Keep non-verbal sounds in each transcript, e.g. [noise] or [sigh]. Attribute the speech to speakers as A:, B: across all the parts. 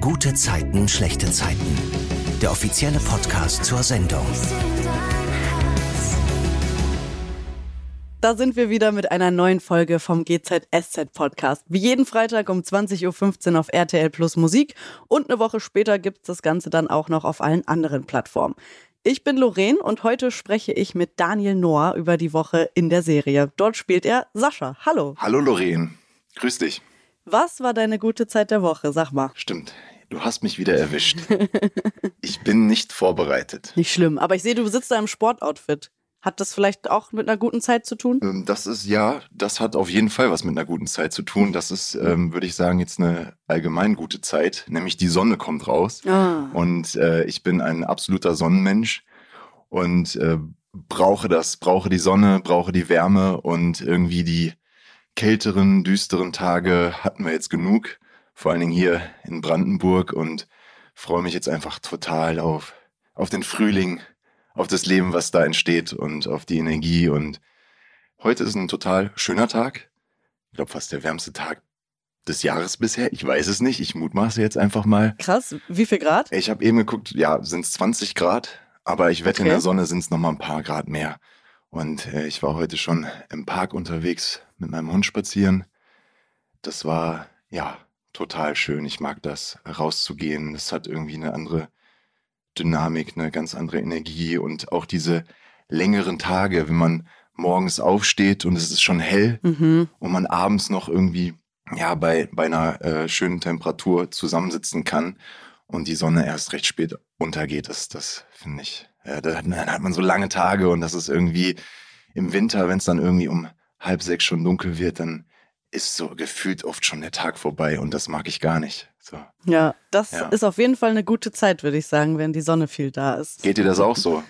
A: Gute Zeiten, schlechte Zeiten. Der offizielle Podcast zur Sendung.
B: Da sind wir wieder mit einer neuen Folge vom GZSZ Podcast. Wie jeden Freitag um 20.15 Uhr auf RTL Plus Musik und eine Woche später gibt es das Ganze dann auch noch auf allen anderen Plattformen. Ich bin Lorraine und heute spreche ich mit Daniel Noah über die Woche in der Serie. Dort spielt er Sascha. Hallo.
C: Hallo Lorraine. Grüß dich.
B: Was war deine gute Zeit der Woche? Sag mal.
C: Stimmt. Du hast mich wieder erwischt. ich bin nicht vorbereitet. [laughs]
B: Nicht schlimm, aber ich sehe, du sitzt da im Sportoutfit. Hat das vielleicht auch mit einer guten Zeit zu tun?
C: Ähm, das ist ja, das hat auf jeden Fall was mit einer guten Zeit zu tun. Das ist, ähm, würde ich sagen, jetzt eine allgemein gute Zeit, nämlich die Sonne kommt raus. Ah. Und äh, ich bin ein absoluter Sonnenmensch und äh, brauche das, brauche die Sonne, brauche die Wärme und irgendwie die kälteren, düsteren Tage hatten wir jetzt genug, vor allen Dingen hier in Brandenburg und freue mich jetzt einfach total auf, auf den Frühling, auf das Leben, was da entsteht und auf die Energie. Und heute ist ein total schöner Tag. Ich glaube, fast der wärmste Tag des Jahres bisher. Ich weiß es nicht. Ich mutmaße jetzt einfach mal.
B: Krass. Wie viel Grad?
C: Ich habe eben geguckt, ja, sind es 20 Grad. Aber ich wette, okay. in der Sonne sind es nochmal ein paar Grad mehr. Und äh, ich war heute schon im Park unterwegs mit meinem Hund spazieren. Das war, ja, total schön. Ich mag das, rauszugehen. Das hat irgendwie eine andere Dynamik, eine ganz andere Energie und auch diese längeren Tage, wenn man morgens aufsteht und es ist schon hell mhm. und man abends noch irgendwie ja bei, bei einer äh, schönen Temperatur zusammensitzen kann und die Sonne erst recht spät untergeht. Das, das finde ich ja, dann hat man so lange Tage und das ist irgendwie im Winter, wenn es dann irgendwie um halb sechs schon dunkel wird, dann ist so gefühlt oft schon der Tag vorbei und das mag ich gar nicht. So.
B: Ja, das ja. ist auf jeden Fall eine gute Zeit, würde ich sagen, wenn die Sonne viel da ist.
C: Geht dir das auch so?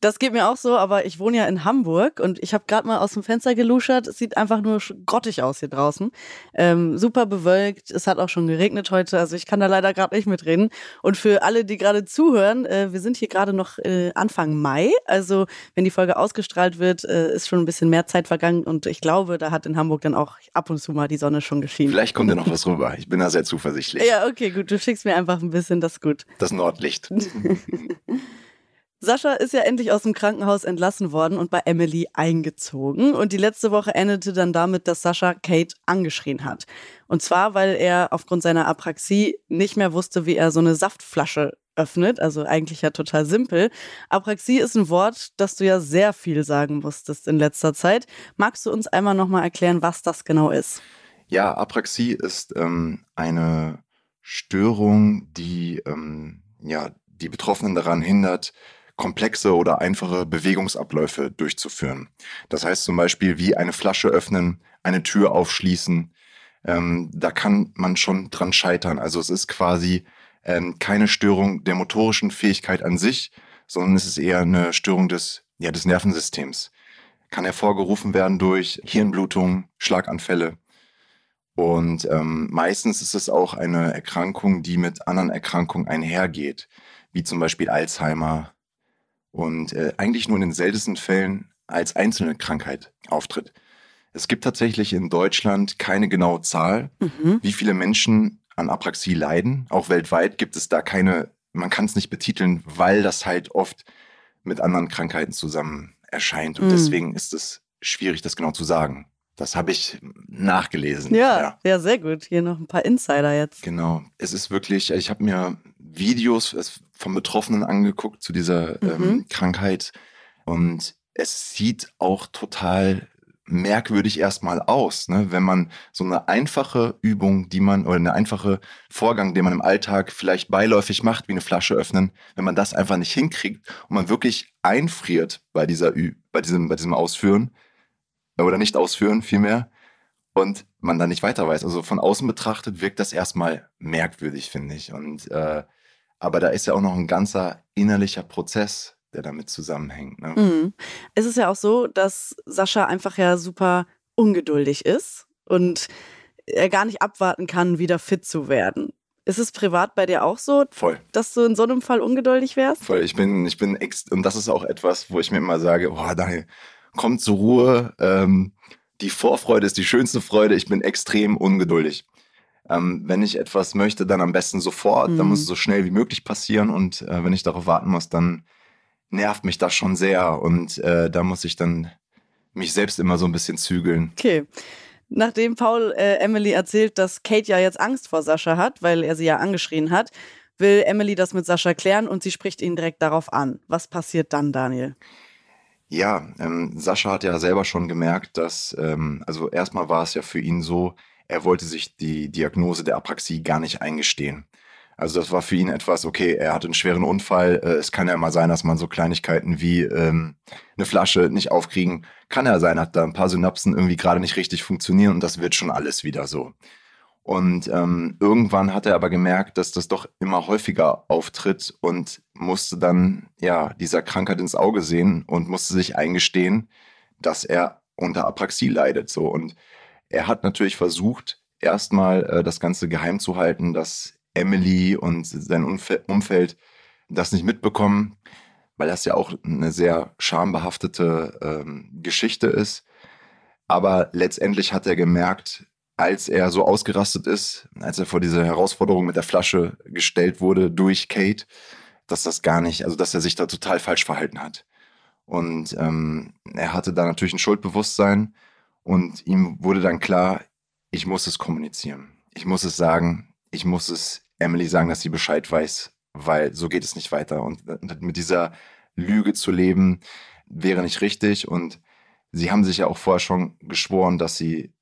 B: Das geht mir auch so, aber ich wohne ja in Hamburg und ich habe gerade mal aus dem Fenster geluschert. Es sieht einfach nur grottig aus hier draußen. Ähm, super bewölkt. Es hat auch schon geregnet heute, also ich kann da leider gerade nicht mitreden. Und für alle, die gerade zuhören, äh, wir sind hier gerade noch äh, Anfang Mai. Also wenn die Folge ausgestrahlt wird, äh, ist schon ein bisschen mehr Zeit vergangen und ich glaube, da hat in Hamburg dann auch ab und zu mal die Sonne schon geschienen.
C: Vielleicht kommt ja noch was rüber. Ich bin da sehr zuversichtlich.
B: Ja, okay, gut. Du schickst mir einfach ein bisschen, das ist gut.
C: Das Nordlicht. [laughs]
B: Sascha ist ja endlich aus dem Krankenhaus entlassen worden und bei Emily eingezogen. Und die letzte Woche endete dann damit, dass Sascha Kate angeschrien hat. Und zwar, weil er aufgrund seiner Apraxie nicht mehr wusste, wie er so eine Saftflasche öffnet. Also eigentlich ja total simpel. Apraxie ist ein Wort, das du ja sehr viel sagen musstest in letzter Zeit. Magst du uns einmal nochmal erklären, was das genau ist?
C: Ja, Apraxie ist ähm, eine Störung, die ähm, ja, die Betroffenen daran hindert, komplexe oder einfache Bewegungsabläufe durchzuführen. Das heißt zum Beispiel wie eine Flasche öffnen, eine Tür aufschließen. Ähm, da kann man schon dran scheitern. Also es ist quasi ähm, keine Störung der motorischen Fähigkeit an sich, sondern es ist eher eine Störung des, ja, des Nervensystems. Kann hervorgerufen werden durch Hirnblutung, Schlaganfälle. Und ähm, meistens ist es auch eine Erkrankung, die mit anderen Erkrankungen einhergeht, wie zum Beispiel Alzheimer, und äh, eigentlich nur in den seltensten Fällen als einzelne Krankheit auftritt. Es gibt tatsächlich in Deutschland keine genaue Zahl, mhm. wie viele Menschen an Apraxie leiden. Auch weltweit gibt es da keine, man kann es nicht betiteln, weil das halt oft mit anderen Krankheiten zusammen erscheint. Und mhm. deswegen ist es schwierig, das genau zu sagen. Das habe ich nachgelesen.
B: Ja, ja, ja, sehr gut. Hier noch ein paar Insider jetzt.
C: Genau. Es ist wirklich, ich habe mir Videos von Betroffenen angeguckt zu dieser mhm. ähm, Krankheit und es sieht auch total merkwürdig erstmal aus, ne? wenn man so eine einfache Übung, die man oder eine einfache Vorgang, den man im Alltag vielleicht beiläufig macht, wie eine Flasche öffnen, wenn man das einfach nicht hinkriegt und man wirklich einfriert bei dieser Ü bei diesem bei diesem Ausführen oder nicht ausführen vielmehr und man dann nicht weiter weiß. Also von außen betrachtet wirkt das erstmal merkwürdig, finde ich und äh, aber da ist ja auch noch ein ganzer innerlicher Prozess, der damit zusammenhängt. Ne?
B: Mhm. Es ist ja auch so, dass Sascha einfach ja super ungeduldig ist und er gar nicht abwarten kann, wieder fit zu werden. Ist es privat bei dir auch so,
C: Voll.
B: dass du in so einem Fall ungeduldig wärst?
C: Voll. Ich bin, ich bin ex und das ist auch etwas, wo ich mir immer sage, boah, Daniel, komm zur Ruhe. Ähm, die Vorfreude ist die schönste Freude. Ich bin extrem ungeduldig. Ähm, wenn ich etwas möchte, dann am besten sofort,
B: Mhm.
C: dann muss es so schnell wie möglich passieren und äh, wenn ich darauf warten muss, dann nervt mich das schon sehr und äh, da muss ich dann mich selbst immer so ein bisschen zügeln.
B: Okay. Nachdem Paul äh, Emily erzählt, dass Kate ja jetzt Angst vor Sascha hat, weil er sie ja angeschrien hat, will Emily das mit Sascha klären und sie spricht ihn direkt darauf an. Was passiert dann, Daniel?
C: Ja, ähm, Sascha hat ja selber schon gemerkt, dass, ähm, also erstmal war es ja für ihn so, er wollte sich die Diagnose der Apraxie gar nicht eingestehen. Also das war für ihn etwas, okay, er hatte einen schweren Unfall, äh, es kann ja mal sein, dass man so Kleinigkeiten wie ähm, eine Flasche nicht aufkriegen, kann ja sein, dass da ein paar Synapsen irgendwie gerade nicht richtig funktionieren und das wird schon alles wieder so. Und ähm, irgendwann hat er aber gemerkt, dass das doch immer häufiger auftritt und musste dann ja dieser Krankheit ins Auge sehen und musste sich eingestehen, dass er unter Apraxie leidet. So und er hat natürlich versucht, erstmal äh, das Ganze geheim zu halten, dass Emily und sein Umfe Umfeld das nicht mitbekommen, weil das ja auch eine sehr schambehaftete ähm, Geschichte ist. Aber letztendlich hat er gemerkt, als er so ausgerastet ist, als er vor diese Herausforderung mit der Flasche gestellt wurde durch Kate, dass das gar nicht, also dass er sich da total falsch verhalten hat. Und ähm, er hatte da natürlich ein Schuldbewusstsein und ihm wurde dann klar, ich muss es kommunizieren. Ich muss es sagen, ich muss es Emily sagen, dass sie Bescheid weiß, weil so geht es nicht weiter. Und mit dieser Lüge zu leben, wäre nicht richtig. Und sie haben sich ja auch vorher schon geschworen, dass sie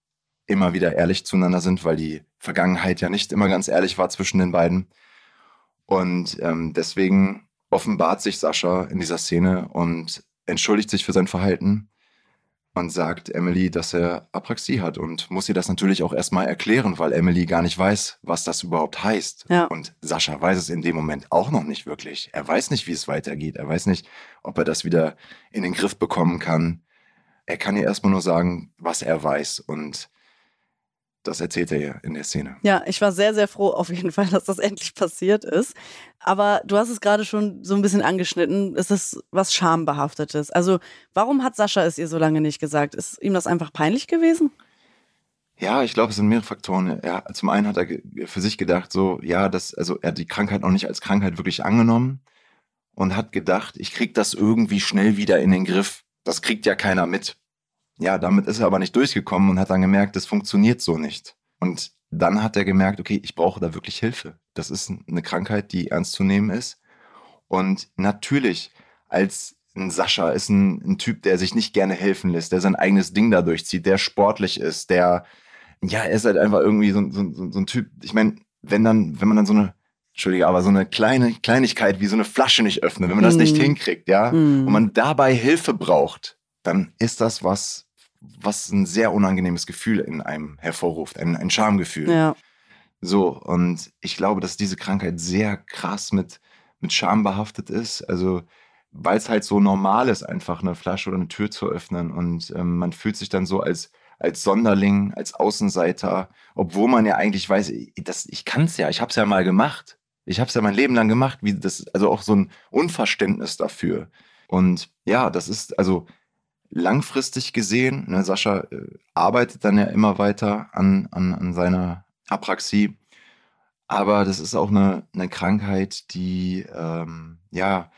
C: immer wieder ehrlich zueinander sind, weil die Vergangenheit ja nicht immer ganz ehrlich war zwischen den beiden. Und ähm, deswegen offenbart sich Sascha in dieser Szene und entschuldigt sich für sein Verhalten und sagt Emily, dass er Apraxie hat und muss ihr das natürlich auch erstmal erklären, weil Emily gar nicht weiß, was das überhaupt heißt.
B: Ja.
C: Und Sascha weiß es in dem Moment auch noch nicht wirklich. Er weiß nicht, wie es weitergeht. Er weiß nicht, ob er das wieder in den Griff bekommen kann. Er kann ihr erstmal nur sagen, was er weiß und das erzählt er ja in der Szene.
B: Ja, ich war sehr, sehr froh auf jeden Fall, [laughs] dass das endlich passiert ist. Aber du hast es gerade schon so ein bisschen angeschnitten. Es ist was Schambehaftetes. Also, warum hat Sascha es ihr so lange nicht gesagt? Ist ihm das einfach peinlich gewesen?
C: Ja, ich glaube, es sind mehrere Faktoren. Ja, zum einen hat er für sich gedacht, so, ja, das, also er hat die Krankheit noch nicht als Krankheit wirklich angenommen und hat gedacht, ich krieg das irgendwie schnell wieder in den Griff. Das kriegt ja keiner mit. Ja, damit ist er aber nicht durchgekommen und hat dann gemerkt, das funktioniert so nicht. Und dann hat er gemerkt, okay, ich brauche da wirklich Hilfe. Das ist eine Krankheit, die ernst zu nehmen ist. Und natürlich, als ein Sascha ist ein, ein Typ, der sich nicht gerne helfen lässt, der sein eigenes Ding da durchzieht, der sportlich ist, der, ja, er ist halt einfach irgendwie so, so, so, ein Typ. Ich meine, wenn dann, wenn man dann so eine, Entschuldige, aber so eine kleine Kleinigkeit wie so eine Flasche nicht öffnet, wenn man das
B: Mm.
C: nicht hinkriegt, ja,
B: Mm.
C: und man dabei Hilfe braucht, dann ist das was, was ein sehr unangenehmes Gefühl in einem hervorruft, ein, ein Schamgefühl.
B: Ja.
C: So, und ich glaube, dass diese Krankheit sehr krass mit, mit Scham behaftet ist. Also, weil es halt so normal ist, einfach eine Flasche oder eine Tür zu öffnen. Und ähm, man fühlt sich dann so als, als Sonderling, als Außenseiter, obwohl man ja eigentlich weiß, ich- das, ich kann es ja, ich habe es ja mal gemacht. Ich habe es ja mein Leben lang gemacht, wie das, also auch so ein Unverständnis dafür. Und ja, das ist also langfristig gesehen, ne, Sascha äh, arbeitet dann ja immer weiter an, an, an seiner Apraxie. Aber das ist auch eine, eine Krankheit, die ähm, ja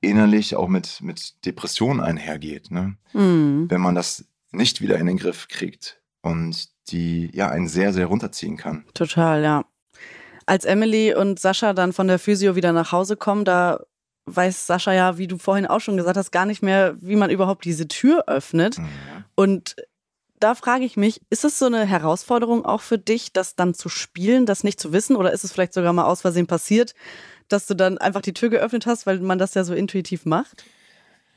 C: innerlich auch mit, mit Depressionen einhergeht, ne?
B: Mm.
C: wenn man das nicht wieder in den Griff kriegt und die ja einen sehr, sehr runterziehen kann.
B: Total, ja. Als Emily und Sascha dann von der Physio wieder nach Hause kommen, da weiß Sascha ja, wie du vorhin auch schon gesagt hast, gar nicht mehr, wie man überhaupt diese Tür öffnet.
C: Mhm.
B: Und da frage ich mich, ist es so eine Herausforderung auch für dich, das dann zu spielen, das nicht zu wissen? Oder ist es vielleicht sogar mal aus Versehen passiert, dass du dann einfach die Tür geöffnet hast, weil man das ja so intuitiv macht?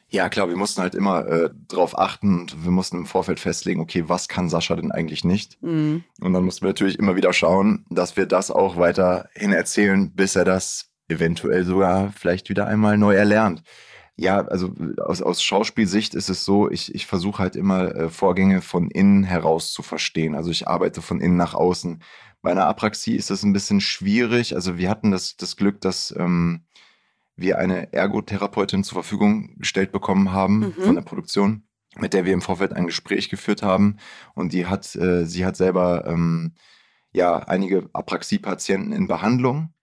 C: Ja, klar, wir mussten halt immer äh, drauf achten und wir mussten im Vorfeld festlegen, okay, was kann Sascha denn eigentlich nicht?
B: Mhm.
C: Und dann mussten wir natürlich immer wieder schauen, dass wir das auch weiterhin erzählen, bis er das eventuell sogar vielleicht wieder einmal neu erlernt. Ja, also aus, aus Schauspielsicht ist es so, ich, ich versuche halt immer äh, Vorgänge von innen heraus zu verstehen. Also ich arbeite von innen nach außen. Bei einer Apraxie ist das ein bisschen schwierig. Also wir hatten das, das Glück, dass ähm, wir eine Ergotherapeutin zur Verfügung gestellt bekommen haben
B: Mhm.
C: von der Produktion, mit der wir im Vorfeld ein Gespräch geführt haben. Und die hat, äh, sie hat selber ähm, ja einige Apraxie-Patienten in Behandlung,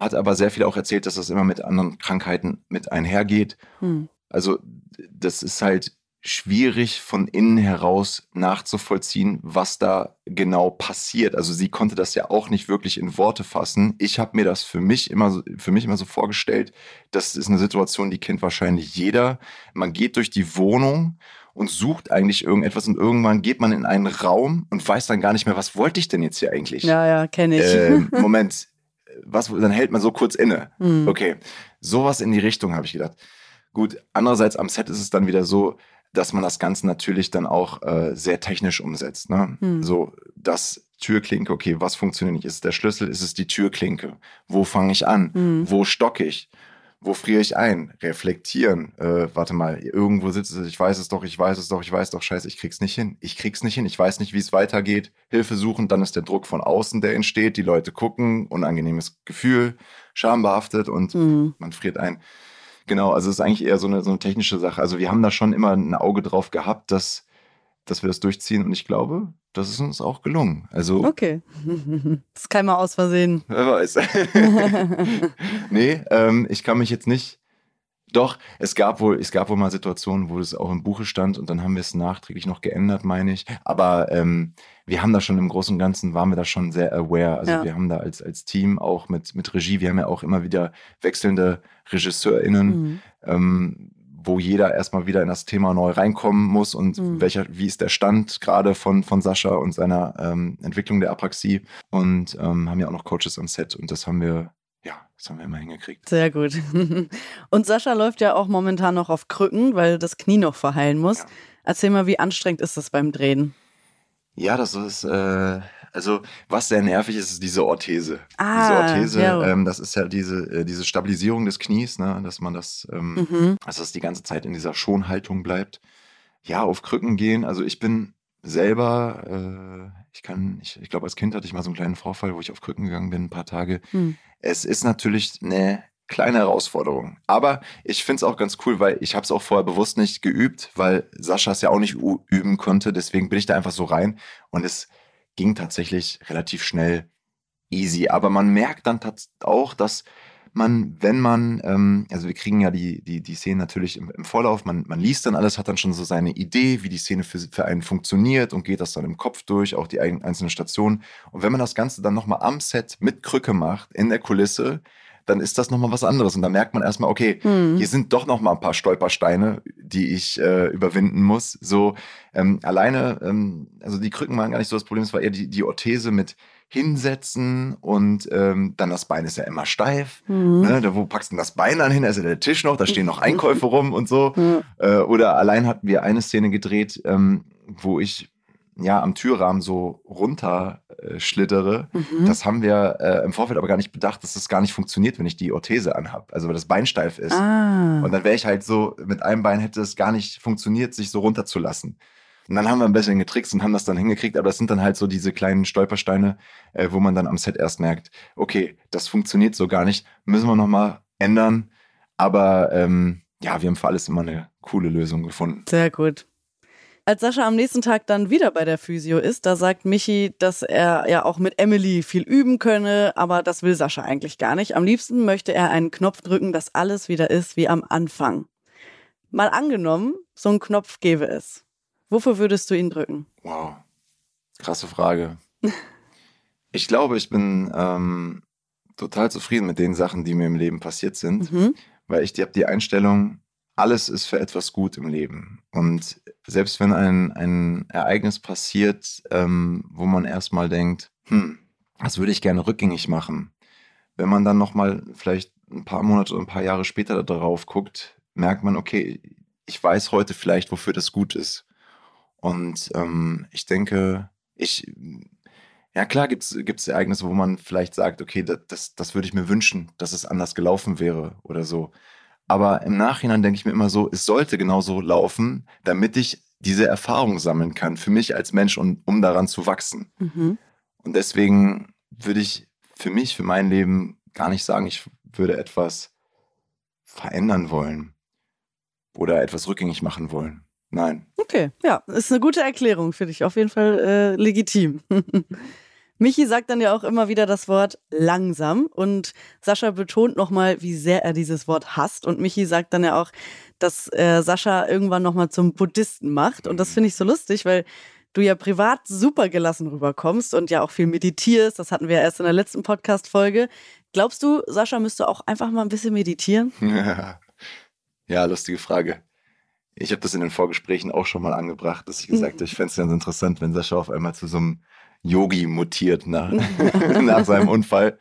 C: hat aber sehr viel auch erzählt, dass das immer mit anderen Krankheiten mit einhergeht. Hm. Also das ist halt schwierig von innen heraus nachzuvollziehen, was da genau passiert. Also sie konnte das ja auch nicht wirklich in Worte fassen. Ich habe mir das für mich immer für mich immer so vorgestellt, das ist eine Situation, die kennt wahrscheinlich jeder. Man geht durch die Wohnung und sucht eigentlich irgendetwas und irgendwann geht man in einen Raum und weiß dann gar nicht mehr, was wollte ich denn jetzt hier eigentlich?
B: Ja, ja, kenne ich.
C: Äh, [laughs] Moment, was, dann hält man so kurz inne. Mhm. Okay, sowas in die Richtung habe ich gedacht. Gut, andererseits am Set ist es dann wieder so, dass man das Ganze natürlich dann auch äh, sehr technisch umsetzt. Ne? Hm. So, das Türklinke, okay, was funktioniert nicht? Ist es der Schlüssel? Ist es die Türklinke? Wo fange ich an? Hm. Wo stocke ich? Wo friere ich ein? Reflektieren. Äh, warte mal, irgendwo sitzt es, ich weiß es doch, ich weiß es doch, ich weiß doch, scheiße, ich krieg's nicht hin. Ich krieg's nicht hin, ich weiß nicht, wie es weitergeht. Hilfe suchen, dann ist der Druck von außen, der entsteht. Die Leute gucken, unangenehmes Gefühl, schambehaftet und hm. man friert ein. Genau, also es ist eigentlich eher so eine, so eine technische Sache. Also wir haben da schon immer ein Auge drauf gehabt, dass, dass wir das durchziehen und ich glaube, das ist uns auch gelungen. Also,
B: okay. [laughs] Das kann mal aus Versehen.
C: Wer weiß. [laughs] nee, ähm, ich kann mich jetzt nicht. Doch, es gab wohl, es gab wohl mal Situationen, wo es auch im Buche stand und dann haben wir es nachträglich noch geändert, meine ich. Aber ähm, wir haben da schon im Großen und Ganzen, waren wir da schon sehr aware. Also ja. wir haben da als, als Team auch mit, mit Regie, wir haben ja auch immer wieder wechselnde RegisseurInnen, mhm. ähm, wo jeder erstmal wieder in das Thema neu reinkommen muss und mhm. welcher, wie ist der Stand gerade von, von Sascha und seiner ähm, Entwicklung der Apraxie. Und ähm, haben ja auch noch Coaches am Set und das haben wir ja, das haben wir immer hingekriegt.
B: Sehr gut. [laughs] Und Sascha läuft ja auch momentan noch auf Krücken, weil das Knie noch verheilen muss. Ja. Erzähl mal, wie anstrengend ist das beim Drehen?
C: Ja, das ist, äh, also was sehr nervig ist, ist diese Orthese. Ah, diese Orthese, ja. ähm, das ist ja diese, äh, diese Stabilisierung des Knies, ne, dass man das, ähm, mhm. dass das die ganze Zeit in dieser Schonhaltung bleibt. Ja, auf Krücken gehen. Also ich bin selber, äh, ich kann, ich, ich glaube, als Kind hatte ich mal so einen kleinen Vorfall, wo ich auf Krücken gegangen bin, ein paar Tage. Mhm. Es ist natürlich eine kleine Herausforderung. Aber ich finde es auch ganz cool, weil ich habe es auch vorher bewusst nicht geübt, weil Sascha es ja auch nicht üben konnte. Deswegen bin ich da einfach so rein und es ging tatsächlich relativ schnell easy. Aber man merkt dann auch, dass man, wenn man, ähm, also wir kriegen ja die, die, die Szene natürlich im, im Vorlauf, man, man liest dann alles, hat dann schon so seine Idee, wie die Szene für, für einen funktioniert und geht das dann im Kopf durch, auch die einzelnen Stationen. Und wenn man das Ganze dann nochmal am Set mit Krücke macht, in der Kulisse, dann ist das nochmal was anderes. Und da merkt man erstmal, okay, mhm. hier sind doch nochmal ein paar Stolpersteine, die ich äh, überwinden muss. So ähm, alleine, ähm, also die Krücken waren gar nicht so das Problem, es war eher die, die Orthese mit hinsetzen und ähm, dann das Bein ist ja immer steif. Mhm. Ne? Da, wo packst du denn das Bein dann hin? Da ist ja der Tisch noch, da stehen noch Einkäufe rum und so. [laughs] Mhm. Äh, oder allein hatten wir eine Szene gedreht, ähm, wo ich ja am Türrahmen so runter äh, schlittere. Mhm. Das haben wir äh, im Vorfeld aber gar nicht bedacht, dass das gar nicht funktioniert, wenn ich die Orthese anhab. Also weil das Bein steif ist. Ah. Und dann wäre ich halt so, mit einem Bein hätte es gar nicht funktioniert, sich so runterzulassen. Und dann haben wir ein bisschen getrickst und haben das dann hingekriegt, aber das sind dann halt so diese kleinen Stolpersteine, äh, wo man dann am Set erst merkt, okay, das funktioniert so gar nicht, müssen wir nochmal ändern. Aber ähm, ja, wir haben für alles immer eine coole Lösung gefunden.
B: Sehr gut. Als Sascha am nächsten Tag dann wieder bei der Physio ist, da sagt Michi, dass er ja auch mit Emily viel üben könne, aber das will Sascha eigentlich gar nicht. Am liebsten möchte er einen Knopf drücken, dass alles wieder ist wie am Anfang. Mal angenommen, so ein Knopf gäbe es. Wofür würdest du ihn drücken?
C: Wow, krasse Frage. [laughs] ich glaube, ich bin ähm, total zufrieden mit den Sachen, die mir im Leben passiert sind, mhm. weil ich habe die Einstellung, alles ist für etwas gut im Leben. Und selbst wenn ein, ein Ereignis passiert, ähm, wo man erstmal denkt, hm, das würde ich gerne rückgängig machen. Wenn man dann nochmal vielleicht ein paar Monate oder ein paar Jahre später darauf guckt, merkt man, okay, ich weiß heute vielleicht, wofür das gut ist. Und ähm, ich denke, ich, ja klar gibt es Ereignisse, wo man vielleicht sagt, okay, das, das, das würde ich mir wünschen, dass es anders gelaufen wäre oder so. Aber im Nachhinein denke ich mir immer so, es sollte genauso laufen, damit ich diese Erfahrung sammeln kann für mich als Mensch und um daran zu wachsen. Mhm. Und deswegen würde ich für mich, für mein Leben gar nicht sagen, ich würde etwas verändern wollen oder etwas rückgängig machen wollen. Nein.
B: Okay, ja, ist eine gute Erklärung für dich, auf jeden Fall äh, legitim. [laughs] Michi sagt dann ja auch immer wieder das Wort langsam und Sascha betont nochmal, wie sehr er dieses Wort hasst. Und Michi sagt dann ja auch, dass äh, Sascha irgendwann nochmal zum Buddhisten macht. Und das finde ich so lustig, weil du ja privat super gelassen rüberkommst und ja auch viel meditierst. Das hatten wir erst in der letzten Podcast-Folge. Glaubst du, Sascha müsste auch einfach mal ein bisschen meditieren? [laughs]
C: Ja, lustige Frage. Ich habe das in den Vorgesprächen auch schon mal angebracht, dass ich gesagt habe, ich fände es ganz interessant, wenn Sascha auf einmal zu so einem Yogi mutiert nach, [laughs] [laughs] nach seinem Unfall.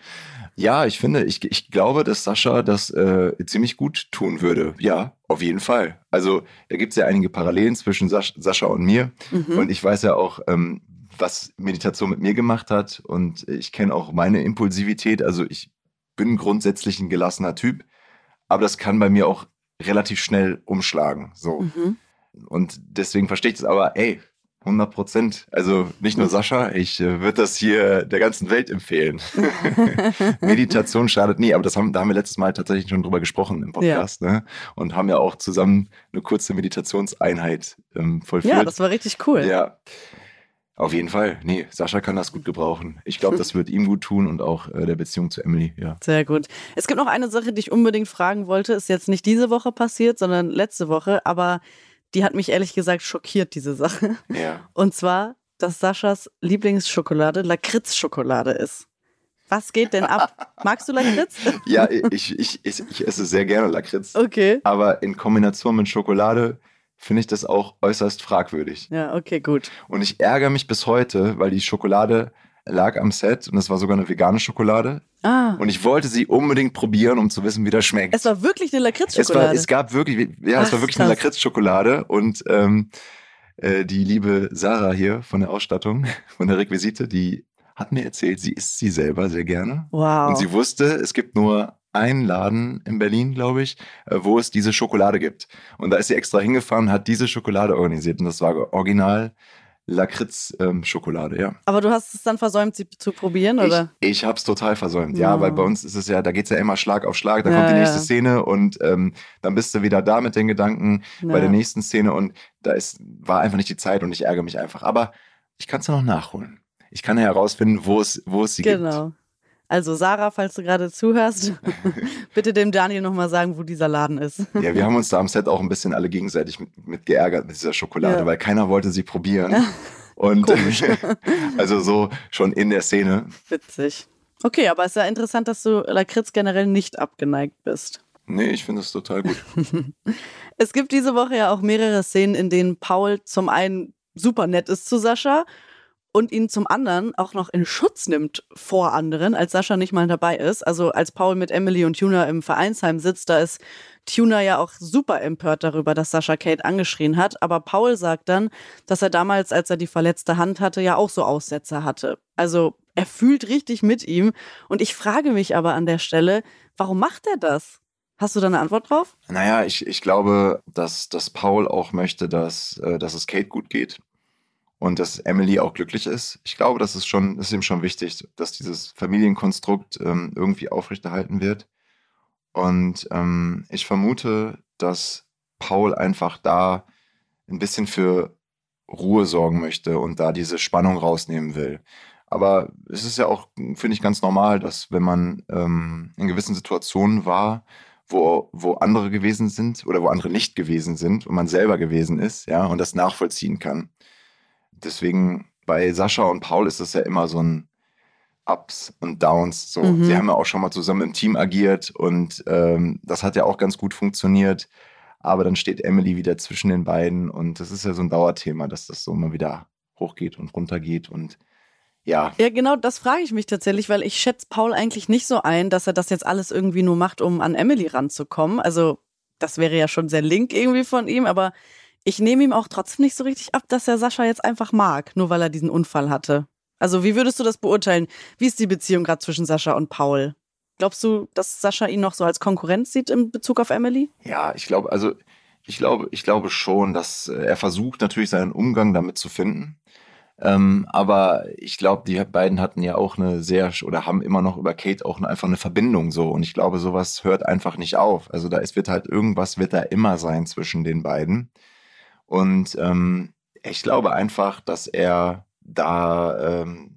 C: Ja, ich finde, ich, ich glaube, dass Sascha das äh, ziemlich gut tun würde. Ja, auf jeden Fall. Also da gibt es ja einige Parallelen zwischen Sas Sascha und mir. Mhm. Und ich weiß ja auch, ähm, was Meditation mit mir gemacht hat. Und ich kenne auch meine Impulsivität. Also ich bin grundsätzlich ein gelassener Typ. Aber das kann bei mir auch relativ schnell umschlagen. So. Mhm. Und deswegen verstehe ich das aber, ey, 100 Prozent. Also nicht nur Sascha, ich äh, würde das hier der ganzen Welt empfehlen. [laughs] Meditation schadet nie, aber das haben, da haben wir letztes Mal tatsächlich schon drüber gesprochen im Podcast ja. ne? und haben ja auch zusammen eine kurze Meditationseinheit ähm, vollführt.
B: Ja, das war richtig cool.
C: Ja, auf jeden Fall. Nee, Sascha kann das gut gebrauchen. Ich glaube, das wird ihm gut tun und auch äh, der Beziehung zu Emily, ja.
B: Sehr gut. Es gibt noch eine Sache, die ich unbedingt fragen wollte. Ist jetzt nicht diese Woche passiert, sondern letzte Woche, aber die hat mich ehrlich gesagt schockiert, diese Sache.
C: Ja.
B: Und zwar, dass Saschas Lieblingsschokolade Lakritz-Schokolade ist. Was geht denn ab? Magst du Lakritz? [laughs]
C: ja, ich, ich, ich, ich esse sehr gerne Lakritz.
B: Okay.
C: Aber in Kombination mit Schokolade finde ich das auch äußerst fragwürdig.
B: Ja, okay, gut.
C: Und ich ärgere mich bis heute, weil die Schokolade lag am Set und es war sogar eine vegane Schokolade.
B: Ah.
C: Und ich wollte sie unbedingt probieren, um zu wissen, wie das schmeckt.
B: Es war wirklich eine Lakritzschokolade.
C: Es, es gab wirklich, ja, Ach, es war wirklich krass. eine Lakritzschokolade und ähm, äh, die liebe Sarah hier von der Ausstattung, von der Requisite, die hat mir erzählt, sie isst sie selber sehr gerne.
B: Wow.
C: Und sie wusste, es gibt nur einen Laden in Berlin, glaube ich, äh, wo es diese Schokolade gibt. Und da ist sie extra hingefahren, hat diese Schokolade organisiert und das war original Lakritz-Schokolade, ähm, ja.
B: Aber du hast es dann versäumt, sie zu probieren, oder?
C: Ich, ich habe es total versäumt, ja. ja. weil bei uns ist es ja, da geht es ja immer Schlag auf Schlag, da ja, kommt die nächste ja. Szene und ähm, dann bist du wieder da mit den Gedanken bei der nächsten Szene und da ist, war einfach nicht die Zeit und ich ärgere mich einfach. Aber ich kann es ja noch nachholen. Ich kann ja herausfinden, wo es, wo es sie
B: genau. gibt. Genau. Also Sarah, falls du gerade zuhörst, [laughs] bitte dem Daniel nochmal sagen, wo dieser Laden ist.
C: ja, wir haben uns da am Set auch ein bisschen alle gegenseitig mit, mit geärgert mit dieser Schokolade, ja. weil keiner wollte sie probieren. Und [laughs] also so schon in der Szene.
B: Witzig. Okay, aber es ist ja interessant, dass du Lakritz generell nicht abgeneigt bist.
C: Nee, ich finde es total gut. [laughs]
B: es gibt diese Woche ja auch mehrere Szenen, in denen Paul zum einen super nett ist zu Sascha und ihn zum anderen auch noch in Schutz nimmt vor anderen, als Sascha nicht mal dabei ist. Also als Paul mit Emily und Tuna im Vereinsheim sitzt, da ist Tuna ja auch super empört darüber, dass Sascha Kate angeschrien hat. Aber Paul sagt dann, dass er damals, als er die verletzte Hand hatte, ja auch so Aussätze hatte. Also er fühlt richtig mit ihm. Und ich frage mich aber an der Stelle, warum macht er das? Hast du da eine Antwort drauf?
C: Naja, ich, ich glaube, dass, dass Paul auch möchte, dass, äh, dass es Kate gut geht und dass Emily auch glücklich ist. Ich glaube, das ist schon, ist ihm schon wichtig, dass dieses Familienkonstrukt ähm, irgendwie aufrechterhalten wird. Und ähm, ich vermute, dass Paul einfach da ein bisschen für Ruhe sorgen möchte und da diese Spannung rausnehmen will. Aber es ist ja auch, finde ich, ganz normal, dass wenn man ähm, in gewissen Situationen war, wo, wo andere gewesen sind oder wo andere nicht gewesen sind und man selber gewesen ist, ja, und das nachvollziehen kann deswegen bei Sascha und Paul ist das ja immer so ein Ups und Downs. So. Mhm. Sie haben ja auch schon mal zusammen im Team agiert und ähm, das hat ja auch ganz gut funktioniert. Aber dann steht Emily wieder zwischen den beiden und das ist ja so ein Dauerthema, dass das so immer wieder hochgeht und runtergeht und ja.
B: Ja, genau, das frage ich mich tatsächlich, weil ich schätze Paul eigentlich nicht so ein, dass er das jetzt alles irgendwie nur macht, um an Emily ranzukommen. Also, das wäre ja schon sehr link irgendwie von ihm, aber ich nehme ihm auch trotzdem nicht so richtig ab, dass er Sascha jetzt einfach mag, nur weil er diesen Unfall hatte. Also, wie würdest du das beurteilen? Wie ist die Beziehung gerade zwischen Sascha und Paul? Glaubst du, dass Sascha ihn noch so als Konkurrenz sieht in Bezug auf Emily?
C: Ja, ich glaube, also ich glaube, ich glaube schon, dass äh, er versucht natürlich seinen Umgang damit zu finden. Ähm, aber ich glaube, die beiden hatten ja auch eine sehr oder haben immer noch über Kate auch einfach eine Verbindung so. Und ich glaube, sowas hört einfach nicht auf. Also da ist wird halt irgendwas wird da immer sein zwischen den beiden. Und ähm, ich glaube einfach, dass er da ähm,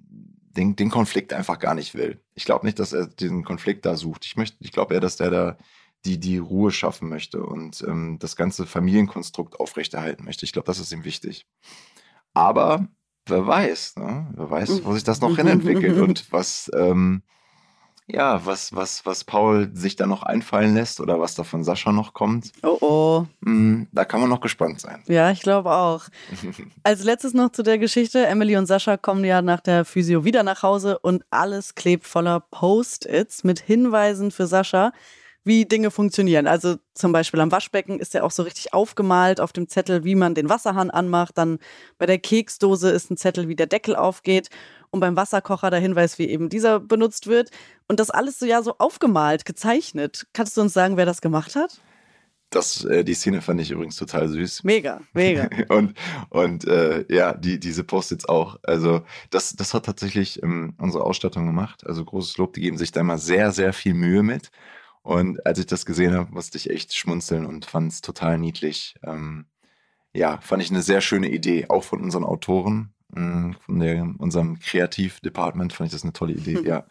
C: den, den Konflikt einfach gar nicht will. Ich glaube nicht, dass er diesen Konflikt da sucht. Ich möchte, ich glaube eher, dass der da die, die Ruhe schaffen möchte und ähm, das ganze Familienkonstrukt aufrechterhalten möchte. Ich glaube, das ist ihm wichtig. Aber wer weiß, ne? wer weiß, wo sich das noch hin entwickelt und [laughs] was, ähm, ja, was, was, was Paul sich da noch einfallen lässt oder was da von Sascha noch kommt.
B: Oh oh.
C: Mm, da kann man noch gespannt sein.
B: Ja, ich glaube auch. [laughs] Als letztes noch zu der Geschichte. Emily und Sascha kommen ja nach der Physio wieder nach Hause und alles klebt voller Post-its mit Hinweisen für Sascha, wie Dinge funktionieren. Also zum Beispiel am Waschbecken ist ja auch so richtig aufgemalt auf dem Zettel, wie man den Wasserhahn anmacht. Dann bei der Keksdose ist ein Zettel, wie der Deckel aufgeht und beim Wasserkocher der Hinweis, wie eben dieser benutzt wird. Und das alles so ja so aufgemalt, gezeichnet. Kannst du uns sagen, wer das gemacht hat?
C: Das, äh, die Szene fand ich übrigens total süß.
B: Mega, mega. [laughs]
C: und und äh, ja, die, diese Post-its auch. Also das, das hat tatsächlich ähm, unsere Ausstattung gemacht. Also großes Lob, die geben sich da immer sehr, sehr viel Mühe mit. Und als ich das gesehen habe, musste ich echt schmunzeln und fand es total niedlich. Ähm, ja, fand ich eine sehr schöne Idee, auch von unseren Autoren. Mm, von der, unserem Kreativdepartment fand ich das eine tolle Idee. Mhm. Ja,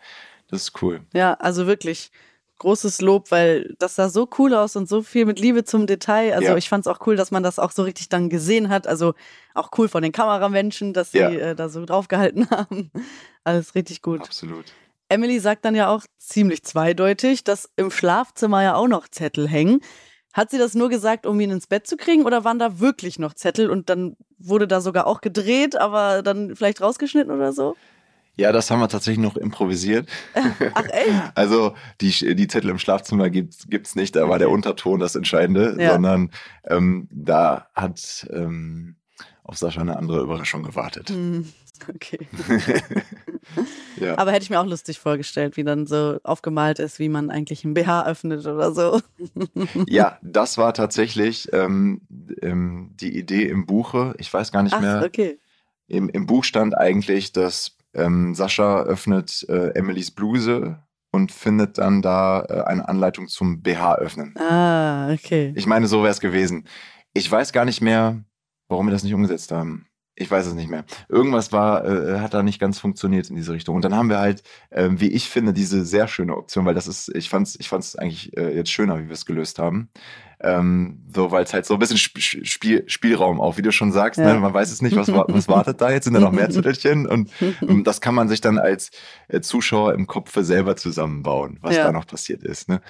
C: das ist cool.
B: Ja, also wirklich großes Lob, weil das sah so cool aus und so viel mit Liebe zum Detail. Also ja. ich fand es auch cool, dass man das auch so richtig dann gesehen hat. Also auch cool von den Kameramenschen, dass sie ja. äh, da so draufgehalten [laughs] haben. Alles richtig gut.
C: Absolut.
B: Emily sagt dann ja auch ziemlich zweideutig, dass im Schlafzimmer ja auch noch Zettel hängen. Hat sie das nur gesagt, um ihn ins Bett zu kriegen oder waren da wirklich noch Zettel und dann wurde da sogar auch gedreht, aber dann vielleicht rausgeschnitten oder so?
C: Ja, das haben wir tatsächlich noch improvisiert. [laughs]
B: Ach echt?
C: Also die, die Zettel im Schlafzimmer gibt es nicht, da war der Unterton das Entscheidende, ja. sondern ähm, da hat ähm, auf Sascha eine andere Überraschung gewartet. Hm,
B: okay. [laughs] ja. Aber hätte ich mir auch lustig vorgestellt, wie dann so aufgemalt ist, wie man eigentlich ein BH öffnet oder so. [laughs]
C: ja, das war tatsächlich ähm, ähm, die Idee im Buche. Ich weiß gar nicht Ach, mehr.
B: Okay.
C: Im, Im Buch stand eigentlich, dass ähm, Sascha öffnet äh, Emilys Bluse und findet dann da äh, eine Anleitung zum BH öffnen.
B: Ah, okay.
C: Ich meine, so wäre es gewesen. Ich weiß gar nicht mehr, warum wir das nicht umgesetzt haben. Ich weiß es nicht mehr. Irgendwas war, äh, hat da nicht ganz funktioniert in diese Richtung. Und dann haben wir halt, äh, wie ich finde, diese sehr schöne Option, weil das ist, ich fand's, ich fand's eigentlich äh, jetzt schöner, wie wir es gelöst haben. Ähm, so, weil es halt so ein bisschen Spiel, Spielraum auch, wie du schon sagst, ne? ja. ne? man weiß es nicht, was, was [laughs] wartet da jetzt, sind da noch mehr [laughs] Zettelchen und, und das kann man sich dann als äh, Zuschauer im Kopf selber zusammenbauen, was ja. da noch passiert ist. Ne?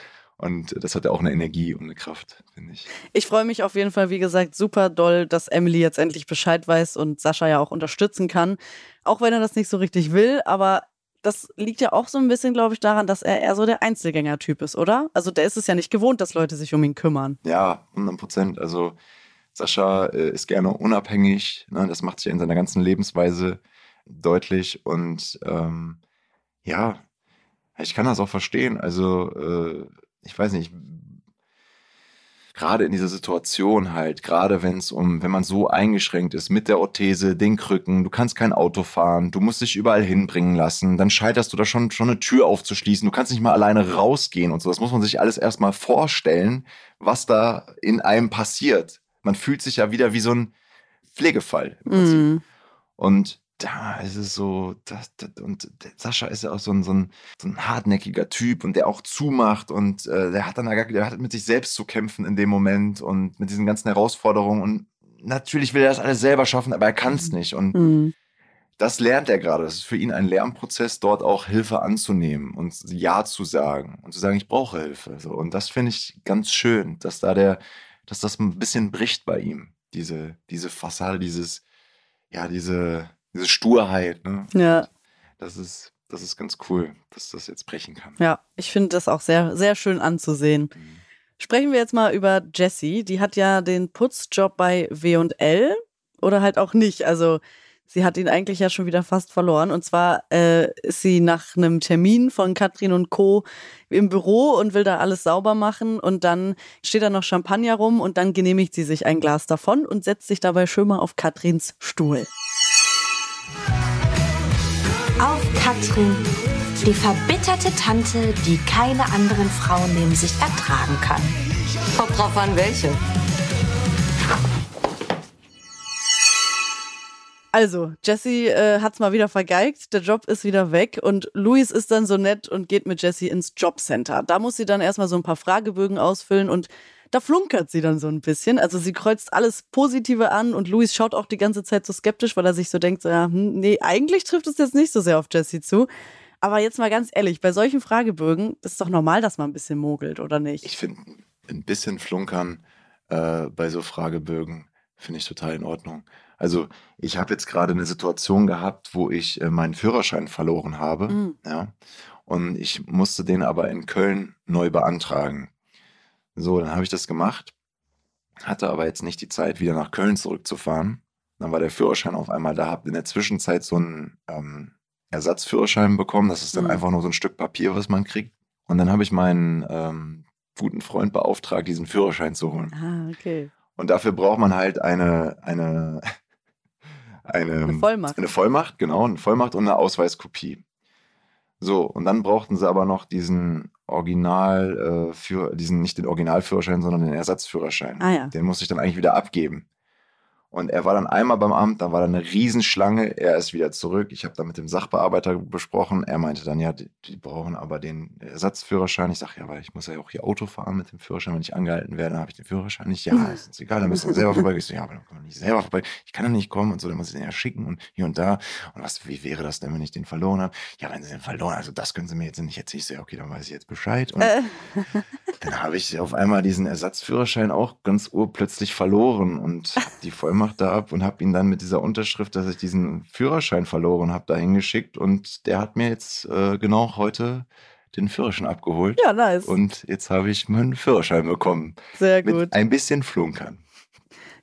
C: Und das hat ja auch eine Energie und eine Kraft, finde ich.
B: Ich freue mich auf jeden Fall, wie gesagt, super doll, dass Emily jetzt endlich Bescheid weiß und Sascha ja auch unterstützen kann. Auch wenn er das nicht so richtig will, aber das liegt ja auch so ein bisschen, glaube ich, daran, dass er eher so der Einzelgänger-Typ ist, oder? Also der ist es ja nicht gewohnt, dass Leute sich um ihn kümmern.
C: Ja, 100 Prozent. Also Sascha äh, ist gerne unabhängig. Ne? Das macht sich in seiner ganzen Lebensweise deutlich. Und ähm, ja, ich kann das auch verstehen. Also äh, ich weiß nicht, gerade in dieser Situation halt, gerade wenn es um, wenn man so eingeschränkt ist mit der Orthese, den Krücken, du kannst kein Auto fahren, du musst dich überall hinbringen lassen, dann scheiterst du da schon, schon eine Tür aufzuschließen, du kannst nicht mal alleine rausgehen und so. Das muss man sich alles erstmal vorstellen, was da in einem passiert. Man fühlt sich ja wieder wie so ein Pflegefall. Mm. Und da ist es so, das, das, und Sascha ist ja auch so ein, so, ein, so ein hartnäckiger Typ und der auch zumacht und äh, der hat dann der hat mit sich selbst zu kämpfen in dem Moment und mit diesen ganzen Herausforderungen und natürlich will er das alles selber schaffen, aber er kann es mhm. nicht und mhm. das lernt er gerade. Das ist für ihn ein Lernprozess, dort auch Hilfe anzunehmen und Ja zu sagen und zu sagen, ich brauche Hilfe. So. Und das finde ich ganz schön, dass da der, dass das ein bisschen bricht bei ihm, diese, diese Fassade, dieses, ja, diese, diese Sturheit. Ne?
B: Ja.
C: Das ist, das ist ganz cool, dass das jetzt brechen kann.
B: Ja, ich finde das auch sehr, sehr schön anzusehen. Mhm. Sprechen wir jetzt mal über Jessie. Die hat ja den Putzjob bei W&L oder halt auch nicht. Also sie hat ihn eigentlich ja schon wieder fast verloren. Und zwar äh, ist sie nach einem Termin von Katrin und Co. im Büro und will da alles sauber machen. Und dann steht da noch Champagner rum und dann genehmigt sie sich ein Glas davon und setzt sich dabei schön mal auf Katrins Stuhl.
D: Auf Katrin, die verbitterte Tante, die keine anderen Frauen neben sich ertragen kann.
E: Kommt drauf an, welche.
B: Also, Jesse äh, hat's mal wieder vergeigt, der Job ist wieder weg und Luis ist dann so nett und geht mit Jesse ins Jobcenter. Da muss sie dann erstmal so ein paar Fragebögen ausfüllen und da flunkert sie dann so ein bisschen. Also sie kreuzt alles Positive an und Luis schaut auch die ganze Zeit so skeptisch, weil er sich so denkt, ja, hm, nee, eigentlich trifft es jetzt nicht so sehr auf Jesse zu. Aber jetzt mal ganz ehrlich, bei solchen Fragebögen ist es doch normal, dass man ein bisschen mogelt, oder nicht?
C: Ich finde, ein bisschen flunkern äh, bei so Fragebögen finde ich total in Ordnung. Also ich habe jetzt gerade eine Situation gehabt, wo ich äh, meinen Führerschein verloren habe.
B: Mhm.
C: Ja, und ich musste den aber in Köln neu beantragen. So, dann habe ich das gemacht, hatte aber jetzt nicht die Zeit, wieder nach Köln zurückzufahren. Dann war der Führerschein auf einmal da, habe in der Zwischenzeit so einen ähm, Ersatzführerschein bekommen. Das ist dann
B: Mhm.
C: einfach nur so ein Stück Papier, was man kriegt. Und dann habe ich meinen ähm, guten Freund beauftragt, diesen Führerschein zu holen.
B: Ah, okay.
C: Und dafür braucht man halt eine, eine, [laughs] eine,
B: Eine Vollmacht.
C: eine Vollmacht, genau, eine Vollmacht und eine Ausweiskopie. So, und dann brauchten sie aber noch diesen Original, äh, für, diesen, nicht den Originalführerschein, sondern den Ersatzführerschein.
B: Ah ja.
C: Den musste ich dann eigentlich wieder abgeben. Und er war dann einmal beim Amt, da war dann eine Riesenschlange, er ist wieder zurück. Ich habe da mit dem Sachbearbeiter besprochen. Er meinte dann, ja, die, die brauchen aber den Ersatzführerschein. Ich sage, ja, weil ich muss ja auch hier Auto fahren mit dem Führerschein. Wenn ich angehalten werde, dann habe ich den Führerschein nicht. Ja, ist uns egal, dann müssen wir selber vorbei. Ich so, ja, aber dann können wir nicht selber vorbei. Ich kann dann nicht kommen und so, dann muss ich den ja schicken und hier und da. Und was, wie wäre das denn, wenn ich den verloren habe? Ja, wenn sie den verloren also das können sie mir jetzt nicht erzählen. Ich so, ja, okay, dann weiß ich jetzt Bescheid. Und
B: Äh,
C: dann habe ich auf einmal diesen Ersatzführerschein auch ganz urplötzlich verloren und die [laughs] Vollmacht da ab und habe ihn dann mit dieser Unterschrift, dass ich diesen Führerschein verloren habe, dahin geschickt und der hat mir jetzt äh, genau heute den Führerschein abgeholt
B: ja, nice.
C: und jetzt habe ich meinen Führerschein bekommen.
B: Sehr gut.
C: Mit ein bisschen Flunkern.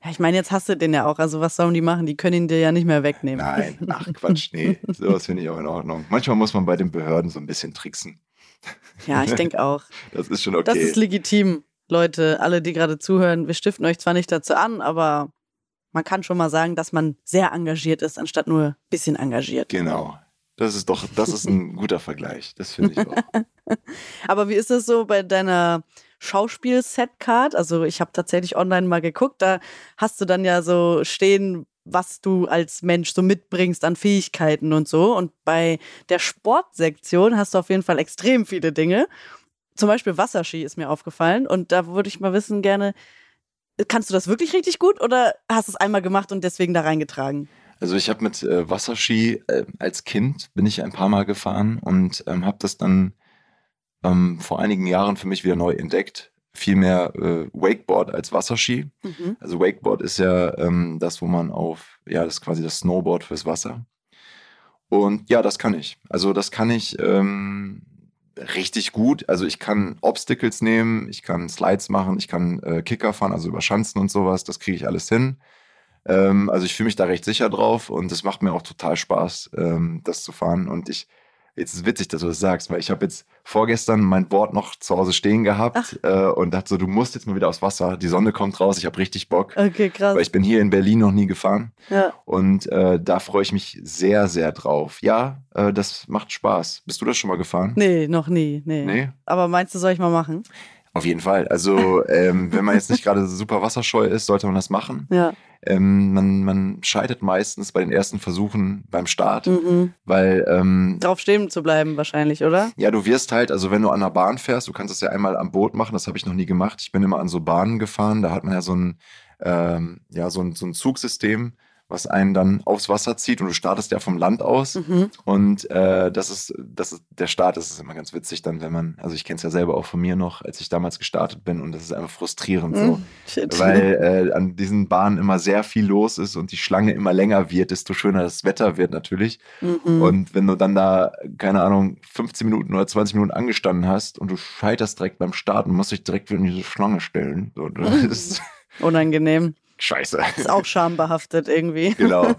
B: Ja, ich meine, jetzt hast du den ja auch. Also was sollen die machen? Die können ihn dir ja nicht mehr wegnehmen.
C: Nein, ach Quatsch, nee, [laughs] sowas finde ich auch in Ordnung. Manchmal muss man bei den Behörden so ein bisschen tricksen.
B: Ja, ich denke auch. [laughs]
C: Das ist schon okay.
B: Das ist legitim, Leute. Alle, die gerade zuhören, wir stiften euch zwar nicht dazu an, aber man kann schon mal sagen, dass man sehr engagiert ist, anstatt nur ein bisschen engagiert.
C: genau. Das ist doch, das ist ein [laughs] guter Vergleich. Das finde ich auch. [laughs]
B: Aber wie ist das so bei deiner Schauspiel-Setcard? Also ich habe tatsächlich online mal geguckt, da hast du dann ja so stehen, was du als Mensch so mitbringst an Fähigkeiten und so. Und bei der Sportsektion hast du auf jeden Fall extrem viele Dinge. Zum Beispiel Wasserski ist mir aufgefallen. Und da würde ich mal wissen gerne, kannst du das wirklich richtig gut oder hast du es einmal gemacht und deswegen da reingetragen?
C: Also ich habe mit äh, Wasserski äh, als Kind bin ich ein paar Mal gefahren und ähm, habe das dann ähm, vor einigen Jahren für mich wieder neu entdeckt. Viel mehr äh, Wakeboard als Wasserski.
B: Mhm.
C: Also Wakeboard ist ja ähm, das, wo man auf, ja, das ist quasi das Snowboard fürs Wasser. Und ja, das kann ich. Also das kann ich ähm, richtig gut. Also ich kann Obstacles nehmen, ich kann Slides machen, ich kann äh, Kicker fahren, also über Schanzen und sowas. Das kriege ich alles hin. Ähm, also ich fühle mich da recht sicher drauf und es macht mir auch total Spaß, ähm, das zu fahren. Und ich, jetzt ist es witzig, dass du das sagst, weil ich habe jetzt vorgestern mein Board noch zu Hause stehen gehabt äh, und dachte so, du musst jetzt mal wieder aufs Wasser. Die Sonne kommt raus, ich habe richtig Bock.
B: Okay, krass.
C: Weil ich bin hier in Berlin noch nie gefahren
B: Ja.
C: und äh, da freue ich mich sehr, sehr drauf. Ja, äh, das macht Spaß. Bist du das schon mal gefahren?
B: Nee, noch nie. Nee.
C: Nee?
B: Aber meinst du, soll ich mal machen?
C: Auf jeden Fall. Also, ähm, wenn man jetzt nicht gerade [laughs] super wasserscheu ist, sollte man das machen.
B: Ja.
C: Ähm, man, man scheitert meistens bei den ersten Versuchen beim Start,
B: Mhm.
C: weil ähm,
B: Drauf stehen zu bleiben wahrscheinlich, oder?
C: ja, du wirst halt, also wenn du an der Bahn fährst, du kannst es ja einmal am Boot machen, das habe ich noch nie gemacht. Ich bin immer an so Bahnen gefahren, da hat man ja so ein, ähm, ja, so ein, so ein Zugsystem, was einen dann aufs Wasser zieht und du startest ja vom Land aus.
B: Mhm.
C: Und äh, das ist, das ist, der Start das ist immer ganz witzig dann, wenn man, also ich kenne es ja selber auch von mir noch, als ich damals gestartet bin und das ist einfach frustrierend so.
B: Mhm. Shit.
C: Weil äh, an diesen Bahnen immer sehr viel los ist und die Schlange immer länger wird, desto schöner das Wetter wird natürlich.
B: Mhm.
C: Und wenn du dann da, keine Ahnung, 15 Minuten oder 20 Minuten angestanden hast und du scheiterst direkt beim Starten, musst dich direkt wieder in diese Schlange stellen. So, das ist
B: Unangenehm.
C: Scheiße.
B: Ist auch schambehaftet irgendwie. [laughs]
C: genau.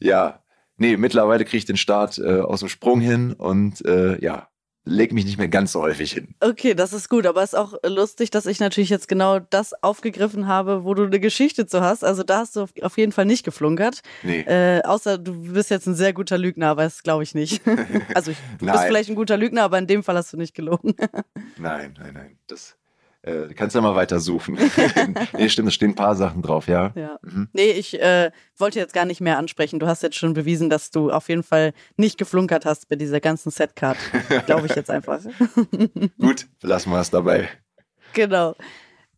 C: Ja. Nee, mittlerweile kriege ich den Start äh, aus dem Sprung hin und äh, ja, leg mich nicht mehr ganz so häufig hin.
B: Okay, das ist gut, aber es ist auch lustig, dass ich natürlich jetzt genau das aufgegriffen habe, wo du eine Geschichte zu hast. Also da hast du auf- jeden Fall nicht geflunkert.
C: Nee.
B: Äh, außer du bist jetzt ein sehr guter Lügner, aber das glaube ich nicht. [laughs] Also ich, du bist vielleicht ein guter Lügner, aber in dem Fall hast du nicht gelogen. [laughs]
C: Nein, nein, nein. Das, Äh, du kannst ja mal weiter suchen. [laughs] nee, stimmt, da stehen ein paar Sachen drauf, ja.
B: Ja. Mhm. Nee, ich äh, wollte jetzt gar nicht mehr ansprechen. Du hast jetzt schon bewiesen, dass du auf jeden Fall nicht geflunkert hast bei dieser ganzen Setcard. Glaube ich jetzt einfach. [laughs]
C: Gut, lassen wir es dabei.
B: Genau.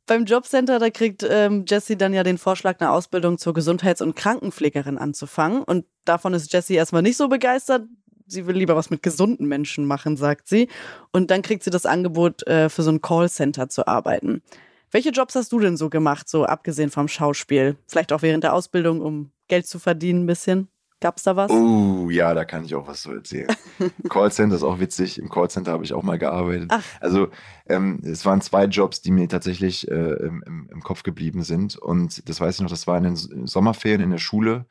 B: Beim Jobcenter, da kriegt ähm, Jessie dann ja den Vorschlag, eine Ausbildung zur Gesundheits- und Krankenpflegerin anzufangen. Und davon ist Jessie erstmal nicht so begeistert. Sie will lieber was mit gesunden Menschen machen, sagt sie. Und dann kriegt sie das Angebot, äh, für so ein Callcenter zu arbeiten. Welche Jobs hast du denn so gemacht, so abgesehen vom Schauspiel? Vielleicht auch während der Ausbildung, um Geld zu verdienen ein bisschen? Gab's da was?
C: Oh, ja, da kann ich auch was so erzählen. [laughs] Callcenter ist auch witzig. Im Callcenter habe ich auch mal gearbeitet. Ach. Also, ähm, es waren zwei Jobs, die mir tatsächlich äh, im, im, Kopf geblieben sind. Und das weiß ich noch, das war in den Sommerferien in der Schule.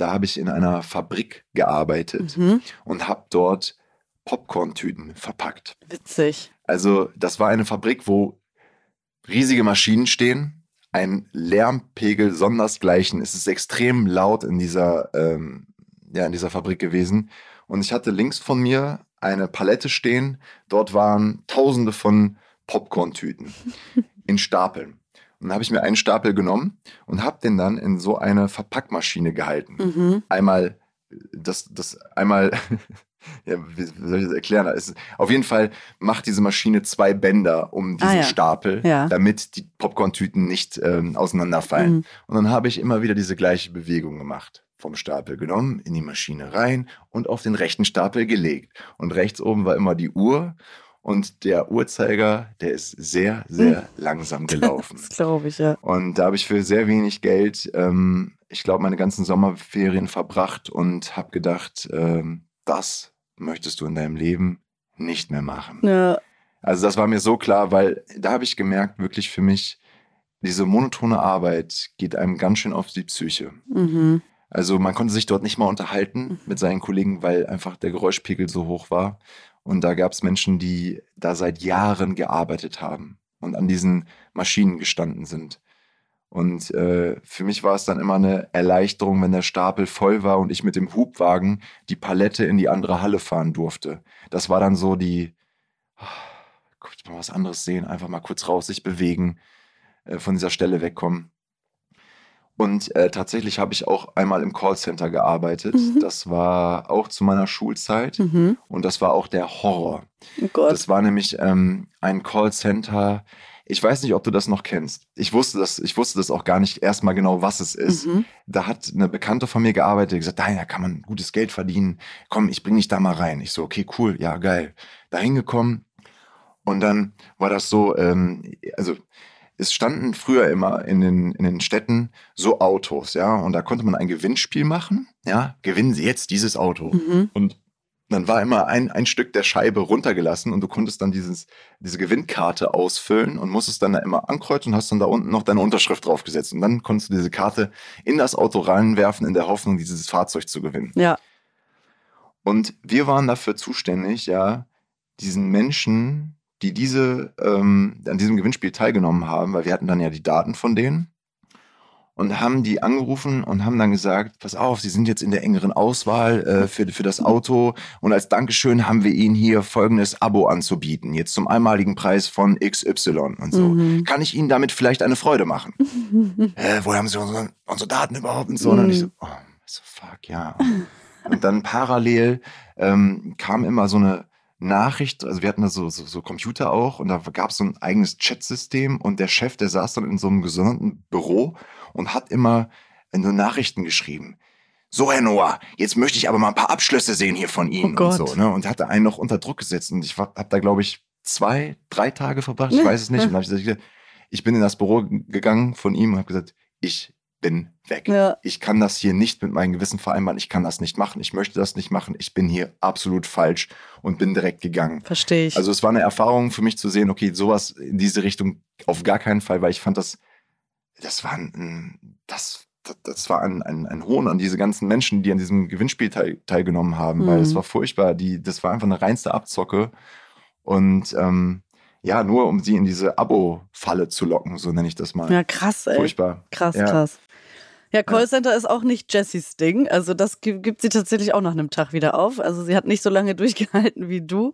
C: Da habe ich in einer Fabrik gearbeitet mhm. und habe dort Popcorn-Tüten verpackt.
B: Witzig.
C: Also, das war eine Fabrik, wo riesige Maschinen stehen ein Lärmpegel sondersgleichen. Es ist extrem laut in dieser, ähm, ja, in dieser Fabrik gewesen. Und ich hatte links von mir eine Palette stehen. Dort waren tausende von Popcorn-Tüten [laughs] in Stapeln. Und dann habe ich mir einen Stapel genommen und habe den dann in so eine Verpackmaschine gehalten. Mhm. Einmal das, das einmal [laughs] ja, wie soll ich das erklären? Es, auf jeden Fall macht diese Maschine zwei Bänder um diesen ah, ja. Stapel, ja. damit die Popcorn-Tüten nicht ähm, auseinanderfallen. Mhm. Und dann habe ich immer wieder diese gleiche Bewegung gemacht. Vom Stapel genommen, in die Maschine rein und auf den rechten Stapel gelegt. Und rechts oben war immer die Uhr. Und der Uhrzeiger, der ist sehr, sehr hm. langsam [laughs] gelaufen.
B: Das glaube ich, ja.
C: Und da habe ich für sehr wenig Geld, ähm, ich glaube, meine ganzen Sommerferien verbracht und habe gedacht, ähm, das möchtest du in deinem Leben nicht mehr machen. Ja. Also das war mir so klar, weil da habe ich gemerkt, wirklich für mich, diese monotone Arbeit geht einem ganz schön auf die Psyche. Mhm. Also man konnte sich dort nicht mal unterhalten mhm. mit seinen Kollegen, weil einfach der Geräuschpegel so hoch war. Und da gab es Menschen, die da seit Jahren gearbeitet haben und an diesen Maschinen gestanden sind. Und äh, für mich war es dann immer eine Erleichterung, wenn der Stapel voll war und ich mit dem Hubwagen die Palette in die andere Halle fahren durfte. Das war dann so die, oh, kurz mal was anderes sehen, einfach mal kurz raus, sich bewegen, äh, von dieser Stelle wegkommen. Und äh, tatsächlich habe ich auch einmal im Callcenter gearbeitet. Mhm. Das war auch zu meiner Schulzeit mhm. und das war auch der Horror. Oh das war nämlich ähm, ein Callcenter, ich weiß nicht, ob du das noch kennst. Ich wusste das, ich wusste das auch gar nicht erstmal genau, was es ist. Mhm. Da hat eine Bekannte von mir gearbeitet, die gesagt, da kann man gutes Geld verdienen. Komm, ich bring dich da mal rein. Ich so, okay, cool, ja, geil. Da hingekommen. Und dann war das so, ähm, also es standen früher immer in den, in den Städten so Autos, ja, und da konnte man ein Gewinnspiel machen, ja, gewinnen Sie jetzt dieses Auto. Mhm. Und dann war immer ein, ein Stück der Scheibe runtergelassen und du konntest dann dieses, diese Gewinnkarte ausfüllen und musstest dann da immer ankreuzen und hast dann da unten noch deine Unterschrift draufgesetzt. Und dann konntest du diese Karte in das Auto reinwerfen, in der Hoffnung, dieses Fahrzeug zu gewinnen.
B: Ja.
C: Und wir waren dafür zuständig, ja, diesen Menschen, die diese, ähm, an diesem Gewinnspiel teilgenommen haben, weil wir hatten dann ja die Daten von denen und haben die angerufen und haben dann gesagt, pass auf, Sie sind jetzt in der engeren Auswahl äh, für, für das Auto und als Dankeschön haben wir Ihnen hier folgendes Abo anzubieten, jetzt zum einmaligen Preis von XY und so. Mhm. Kann ich Ihnen damit vielleicht eine Freude machen? [laughs] äh, wo haben Sie unsere, unsere Daten überhaupt und so? Mhm. Und ich so, oh, so fuck, ja. Und dann parallel ähm, kam immer so eine Nachricht, also wir hatten da so, so, so Computer auch und da gab es so ein eigenes Chatsystem und der Chef, der saß dann in so einem gesonderten Büro und hat immer nur Nachrichten geschrieben. So, Herr Noah, jetzt möchte ich aber mal ein paar Abschlüsse sehen hier von Ihnen oh und so, ne? Und hatte einen noch unter Druck gesetzt und ich habe da, glaube ich, zwei, drei Tage verbracht, ich weiß es nicht. Und dann habe ich gesagt, ich bin in das Büro gegangen von ihm und habe gesagt, ich bin weg. Ja. Ich kann das hier nicht mit meinem Gewissen vereinbaren. Ich kann das nicht machen. Ich möchte das nicht machen. Ich bin hier absolut falsch und bin direkt gegangen.
B: Verstehe ich.
C: Also es war eine Erfahrung für mich zu sehen, okay, sowas in diese Richtung auf gar keinen Fall, weil ich fand das, das war ein, das, das war ein, ein, ein Hohn an diese ganzen Menschen, die an diesem Gewinnspiel teil, teilgenommen haben, mhm. weil es war furchtbar. Die, das war einfach eine reinste Abzocke. Und ähm, ja, nur um sie in diese Abo-Falle zu locken, so nenne ich das mal.
B: Ja, krass, ey.
C: Furchtbar.
B: Krass,
C: ja.
B: krass. Ja, Callcenter ja. ist auch nicht Jessys Ding. Also das gibt sie tatsächlich auch nach einem Tag wieder auf. Also sie hat nicht so lange [laughs] durchgehalten wie du.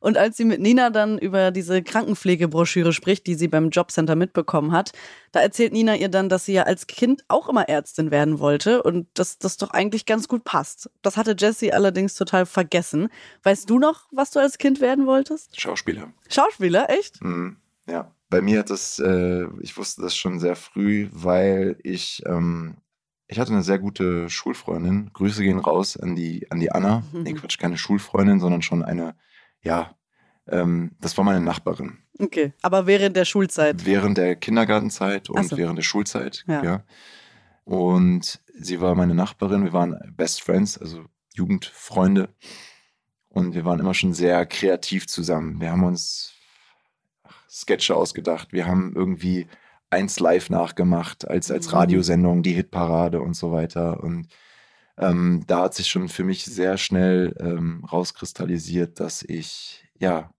B: Und als sie mit Nina dann über diese Krankenpflegebroschüre spricht, die sie beim Jobcenter mitbekommen hat, da erzählt Nina ihr dann, dass sie ja als Kind auch immer Ärztin werden wollte und dass das doch eigentlich ganz gut passt. Das hatte Jessie allerdings total vergessen. Weißt du noch, was du als Kind werden wolltest?
C: Schauspieler.
B: Schauspieler, echt?
C: Mhm. Ja. Bei mir hat das, äh, ich wusste das schon sehr früh, weil ich, ähm, ich hatte eine sehr gute Schulfreundin. Grüße gehen raus an die, an die Anna. Nee, Quatsch, keine Schulfreundin, sondern schon eine, ja, ähm, das war meine Nachbarin.
B: Okay, aber während der Schulzeit.
C: Während der Kindergartenzeit und
B: so.
C: während der Schulzeit,
B: Ja.
C: ja. Und sie war meine Nachbarin. Wir waren Best Friends, also Jugendfreunde. Und wir waren immer schon sehr kreativ zusammen. Wir haben uns Sketche ausgedacht. Wir haben irgendwie eins live nachgemacht als, als
B: Mhm.
C: Radiosendung, die Hitparade und so weiter. Und ähm, da hat sich schon für mich sehr schnell ähm, rauskristallisiert, dass ich ja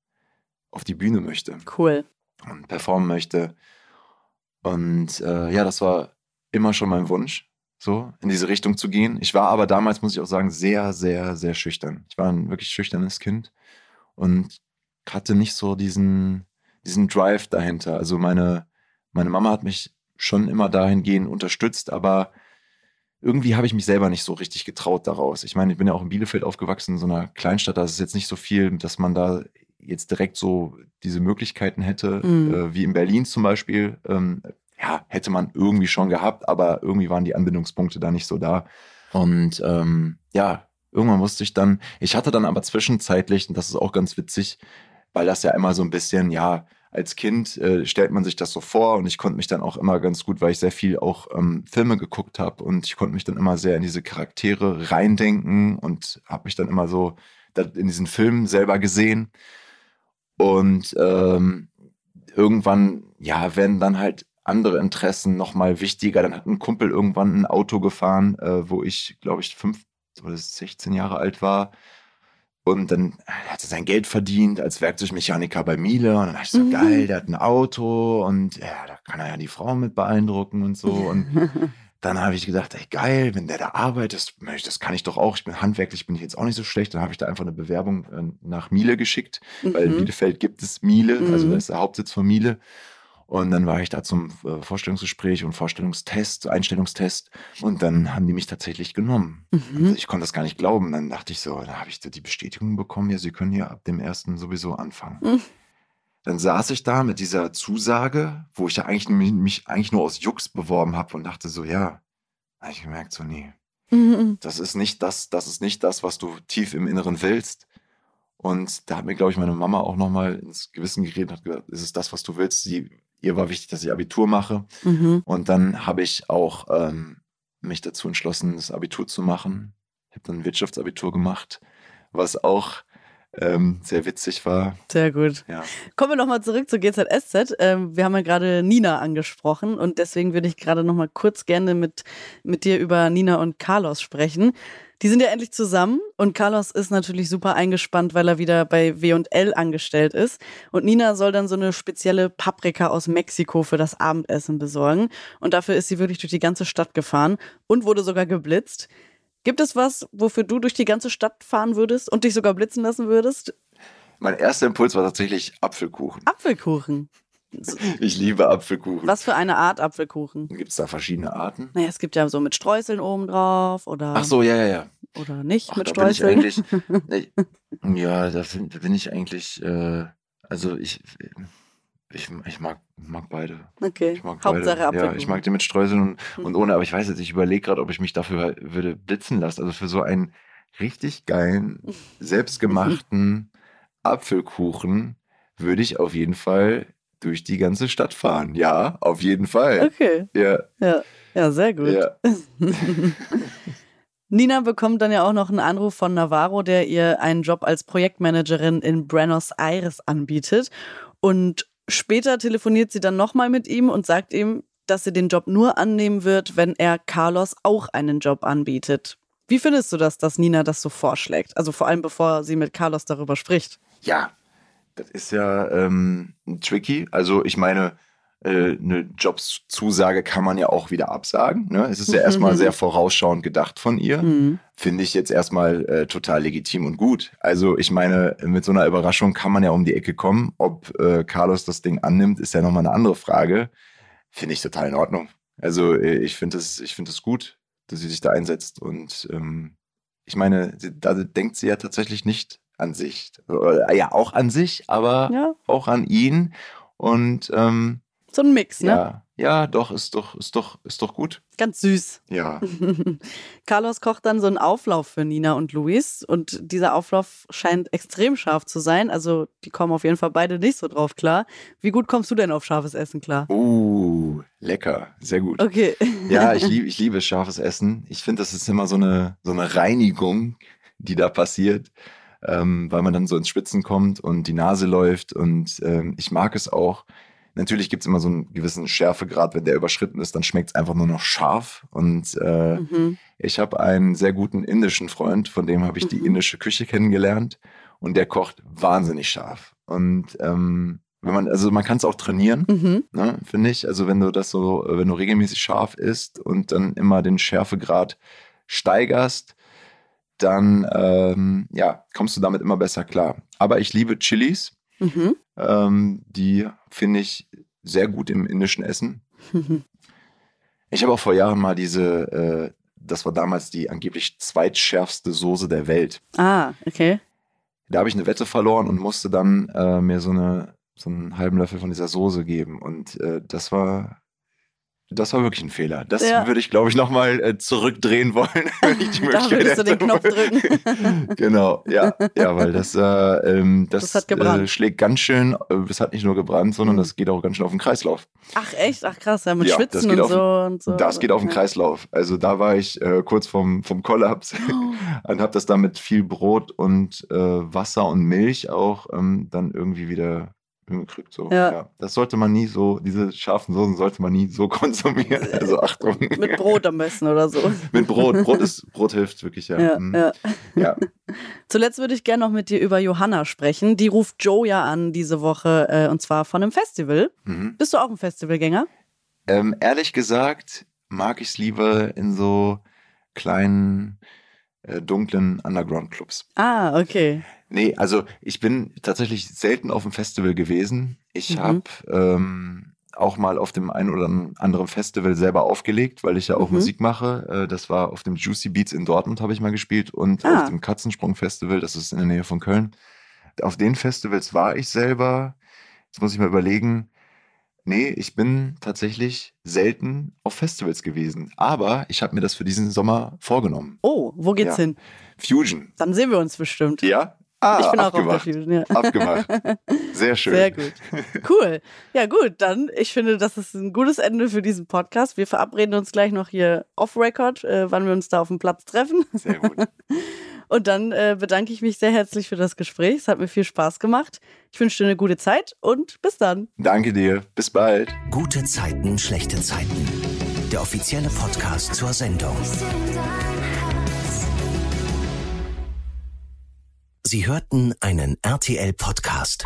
C: auf die Bühne möchte
B: Cool.
C: und performen möchte. Und äh, ja, das war immer schon mein Wunsch, so in diese Richtung zu gehen. Ich war aber damals, muss ich auch sagen, sehr, sehr, sehr schüchtern. Ich war ein wirklich schüchternes Kind und hatte nicht so diesen, diesen Drive dahinter. Also meine, meine Mama hat mich schon immer dahingehend unterstützt, aber irgendwie habe ich mich selber nicht so richtig getraut daraus. Ich meine, ich bin ja auch in Bielefeld aufgewachsen, in so einer Kleinstadt, da ist es jetzt nicht so viel, dass man da jetzt direkt so diese Möglichkeiten hätte,
B: Mhm.
C: äh, wie in Berlin zum Beispiel. Ähm, ja, hätte man irgendwie schon gehabt, aber irgendwie waren die Anbindungspunkte da nicht so da. Und ähm, ja, irgendwann musste ich dann, ich hatte dann aber zwischenzeitlich, und das ist auch ganz witzig, weil das ja immer so ein bisschen, ja, als Kind äh, stellt man sich das so vor und ich konnte mich dann auch immer ganz gut, weil ich sehr viel auch ähm, Filme geguckt habe und ich konnte mich dann immer sehr in diese Charaktere reindenken und habe mich dann immer so in diesen Filmen selber gesehen. Und ähm, irgendwann, ja, werden dann halt andere Interessen nochmal wichtiger. Dann hat ein Kumpel irgendwann ein Auto gefahren, äh, wo ich, glaube ich, fünf oder 16 Jahre alt war. Und dann hat er sein Geld verdient als Werkzeugmechaniker bei Miele. Und dann dachte ich so,
B: Mhm.
C: geil, der hat ein Auto und ja, da kann er ja die Frau mit beeindrucken und so. Und [laughs] dann habe ich gedacht, ey, geil, wenn der da arbeitet, das kann ich doch auch. Ich bin handwerklich, bin ich jetzt auch nicht so schlecht. Dann habe ich da einfach eine Bewerbung äh, nach Miele geschickt, weil in
B: Mhm.
C: Bielefeld gibt es Miele, also
B: Mhm.
C: das ist der Hauptsitz von Miele. Und dann war ich da zum äh, Vorstellungsgespräch und Vorstellungstest, Einstellungstest. Und dann haben die mich tatsächlich genommen.
B: Mhm.
C: Ich konnte das gar nicht glauben. Dann dachte ich so, da habe ich die Bestätigung bekommen, ja, Sie können hier ab dem ersten sowieso anfangen.
B: Mhm.
C: Dann saß ich da mit dieser Zusage, wo ich ja eigentlich mich, mich eigentlich nur aus Jux beworben habe und dachte so, ja, habe ich gemerkt, so, nee,
B: Mhm.
C: das ist nicht das, das ist nicht das, was du tief im Inneren willst. Und da hat mir, glaube ich, meine Mama auch nochmal ins Gewissen geredet und hat gesagt, ist es das, was du willst? Sie, ihr war wichtig, dass ich Abitur mache.
B: Mhm.
C: Und dann habe ich auch ähm, mich dazu entschlossen, das Abitur zu machen. Ich habe dann ein Wirtschaftsabitur gemacht, was auch ähm, sehr witzig war.
B: Sehr gut.
C: Ja.
B: Kommen wir nochmal zurück zu GZSZ. Ähm, wir haben ja gerade Nina angesprochen und deswegen würde ich gerade nochmal kurz gerne mit, mit dir über Nina und Carlos sprechen. Die sind ja endlich zusammen und Carlos ist natürlich super eingespannt, weil er wieder bei W&L angestellt ist. Und Nina soll dann so eine spezielle Paprika aus Mexiko für das Abendessen besorgen. Und dafür ist sie wirklich durch die ganze Stadt gefahren und wurde sogar geblitzt. Gibt es was, wofür du durch die ganze Stadt fahren würdest und dich sogar blitzen lassen würdest?
C: Mein erster Impuls war tatsächlich Apfelkuchen.
B: Apfelkuchen.
C: Ich liebe Apfelkuchen.
B: Was für eine Art Apfelkuchen?
C: Gibt es da verschiedene Arten?
B: Naja, es gibt ja so mit Streuseln oben drauf oder,
C: Ach so, ja, ja, ja.
B: oder nicht
C: Ach,
B: mit
C: da bin ich
B: Streuseln.
C: eigentlich, [laughs] ja, da bin, ich eigentlich, äh, also ich, ich, ich mag, mag beide.
B: Okay,
C: Ich mag
B: Hauptsache
C: beide.
B: Apfelkuchen.
C: Ja, ich mag die mit Streuseln und,
B: Hm.
C: und ohne, aber ich weiß jetzt, ich überlege gerade, ob ich mich dafür würde blitzen lassen. Also für so einen richtig geilen, selbstgemachten [laughs] Apfelkuchen würde ich auf jeden Fall durch die ganze Stadt fahren. Ja, auf jeden Fall.
B: Okay,
C: Ja,
B: ja, ja, sehr gut.
C: ja. [laughs]
B: Nina bekommt dann ja auch noch einen Anruf von Navarro, der ihr einen Job als Projektmanagerin in Buenos Aires anbietet. Und später telefoniert sie dann nochmal mit ihm und sagt ihm, dass sie den Job nur annehmen wird, wenn er Carlos auch einen Job anbietet. Wie findest du das, dass Nina das so vorschlägt? Also vor allem bevor sie mit Carlos darüber spricht.
C: Ja, das ist ja ähm, tricky. Also ich meine, äh, eine Jobszusage kann man ja auch wieder absagen. Ne? Es ist ja [laughs] erstmal sehr vorausschauend gedacht von ihr.
B: Mhm.
C: Finde ich jetzt erstmal äh, total legitim und gut. Also ich meine, mit so einer Überraschung kann man ja um die Ecke kommen. Ob äh, Carlos das Ding annimmt, ist ja nochmal eine andere Frage. Finde ich total in Ordnung. Also äh, ich finde es ich finde es gut, dass sie sich da einsetzt. Und ähm, ich meine, sie, da denkt sie ja tatsächlich nicht an sich. Äh, ja, auch an sich, aber
B: Ja,
C: auch an ihn. Und ähm,
B: so ein Mix, ne?
C: ja, ja, doch, ist doch, ist doch, ist doch gut.
B: Ganz süß.
C: Ja. [laughs]
B: Carlos kocht dann so einen Auflauf für Nina und Luis und dieser Auflauf scheint extrem scharf zu sein. Also die kommen auf jeden Fall beide nicht so drauf klar. Wie gut kommst du denn auf scharfes Essen klar?
C: Uh, lecker, sehr gut.
B: Okay.
C: Ja, ich [laughs] liebe, ich liebe scharfes Essen. Ich finde, das ist immer so eine, so eine Reinigung, die da passiert, ähm, weil man dann so ins Spitzen kommt und die Nase läuft. Und ähm, ich mag es auch. Natürlich gibt es immer so einen gewissen Schärfegrad, wenn der überschritten ist, dann schmeckt es einfach nur noch scharf. Und äh,
B: Mhm.
C: ich habe einen sehr guten indischen Freund, von dem habe ich die
B: Mhm.
C: indische Küche kennengelernt. Und der kocht wahnsinnig scharf. Und ähm, wenn man, also man kann es auch trainieren
B: Mhm.
C: ne, finde ich. Also wenn du das so, wenn du regelmäßig scharf isst und dann immer den Schärfegrad steigerst, dann ähm, ja, kommst du damit immer besser klar. Aber ich liebe Chilis.
B: Mhm.
C: Ähm, die finde ich sehr gut im indischen Essen.
B: Mhm.
C: Ich habe auch vor Jahren mal diese, äh, das war damals die angeblich zweitschärfste Soße der Welt.
B: Ah, okay.
C: Da habe ich eine Wette verloren und musste dann äh, mir so, eine, so einen halben Löffel von dieser Soße geben. Und äh, das war. Das war wirklich ein Fehler. Das
B: Ja.
C: würde ich, glaube ich, nochmal äh, zurückdrehen wollen, [laughs] wenn ich die
B: Da
C: Möglichkeit
B: würdest du den
C: hätte.
B: Knopf drücken. [laughs]
C: genau, ja, ja, weil das, äh, ähm, das,
B: Das.
C: Äh, schlägt ganz schön, äh, es hat nicht nur gebrannt, sondern
B: Mhm.
C: das geht auch ganz schön auf den Kreislauf.
B: Ach echt? Ach krass, ja, mit
C: Ja,
B: Schwitzen und
C: auf-
B: so, und so.
C: Das geht auf den. Kreislauf. Also da war ich äh, kurz vom, vom Kollaps
B: Oh. [laughs]
C: und habe das dann mit viel Brot und äh, Wasser und Milch auch ähm, dann irgendwie wieder hingekriegt. So.
B: Ja.
C: Das sollte man nie so, diese scharfen Soßen sollte man nie so [laughs] konsumieren. Also Achtung.
B: Mit Brot am besten oder so. [laughs]
C: mit Brot. Brot, ist, Brot hilft wirklich, ja.
B: Ja,
C: Mhm.
B: ja.
C: ja. [laughs]
B: Zuletzt würde ich gerne noch mit dir über Johanna sprechen. Die ruft Joe ja an diese Woche äh, und zwar von einem Festival.
C: Mhm.
B: Bist du auch ein Festivalgänger?
C: Ähm, ehrlich gesagt mag ich es lieber in so kleinen, äh, dunklen Underground-Clubs.
B: Ah, okay.
C: Nee, also ich bin tatsächlich selten auf dem Festival gewesen. Ich
B: Mhm.
C: habe ähm, auch mal auf dem einen oder anderen Festival selber aufgelegt, weil ich ja auch
B: Mhm.
C: Musik mache. Äh, das war auf dem Juicy Beats in Dortmund habe ich mal gespielt und
B: Ah.
C: auf dem Katzensprung Festival, das ist in der Nähe von Köln. Auf den Festivals war ich selber. Jetzt muss ich mal überlegen. Nee, ich bin tatsächlich selten auf Festivals gewesen. Aber ich habe mir das für diesen Sommer vorgenommen.
B: Oh, wo geht's
C: Ja.
B: hin?
C: Fusion.
B: Dann sehen wir uns bestimmt.
C: Ja? Ah,
B: ich bin auch auf der
C: abgemacht.
B: Fusion, ja.
C: Abgemacht. Sehr [laughs] schön.
B: Sehr gut. Cool. Ja, gut, dann, ich finde, das ist ein gutes Ende für diesen Podcast. Wir verabreden uns gleich noch hier off-Record, äh, wann wir uns da auf dem Platz treffen.
C: Sehr gut. [laughs]
B: Und dann äh, bedanke ich mich sehr herzlich für das Gespräch. Es hat mir viel Spaß gemacht. Ich wünsche dir eine gute Zeit und bis dann.
C: Danke dir. Bis bald.
A: Gute Zeiten, schlechte Zeiten. Der offizielle Podcast zur Sendung. Sie hörten einen RTL-Podcast.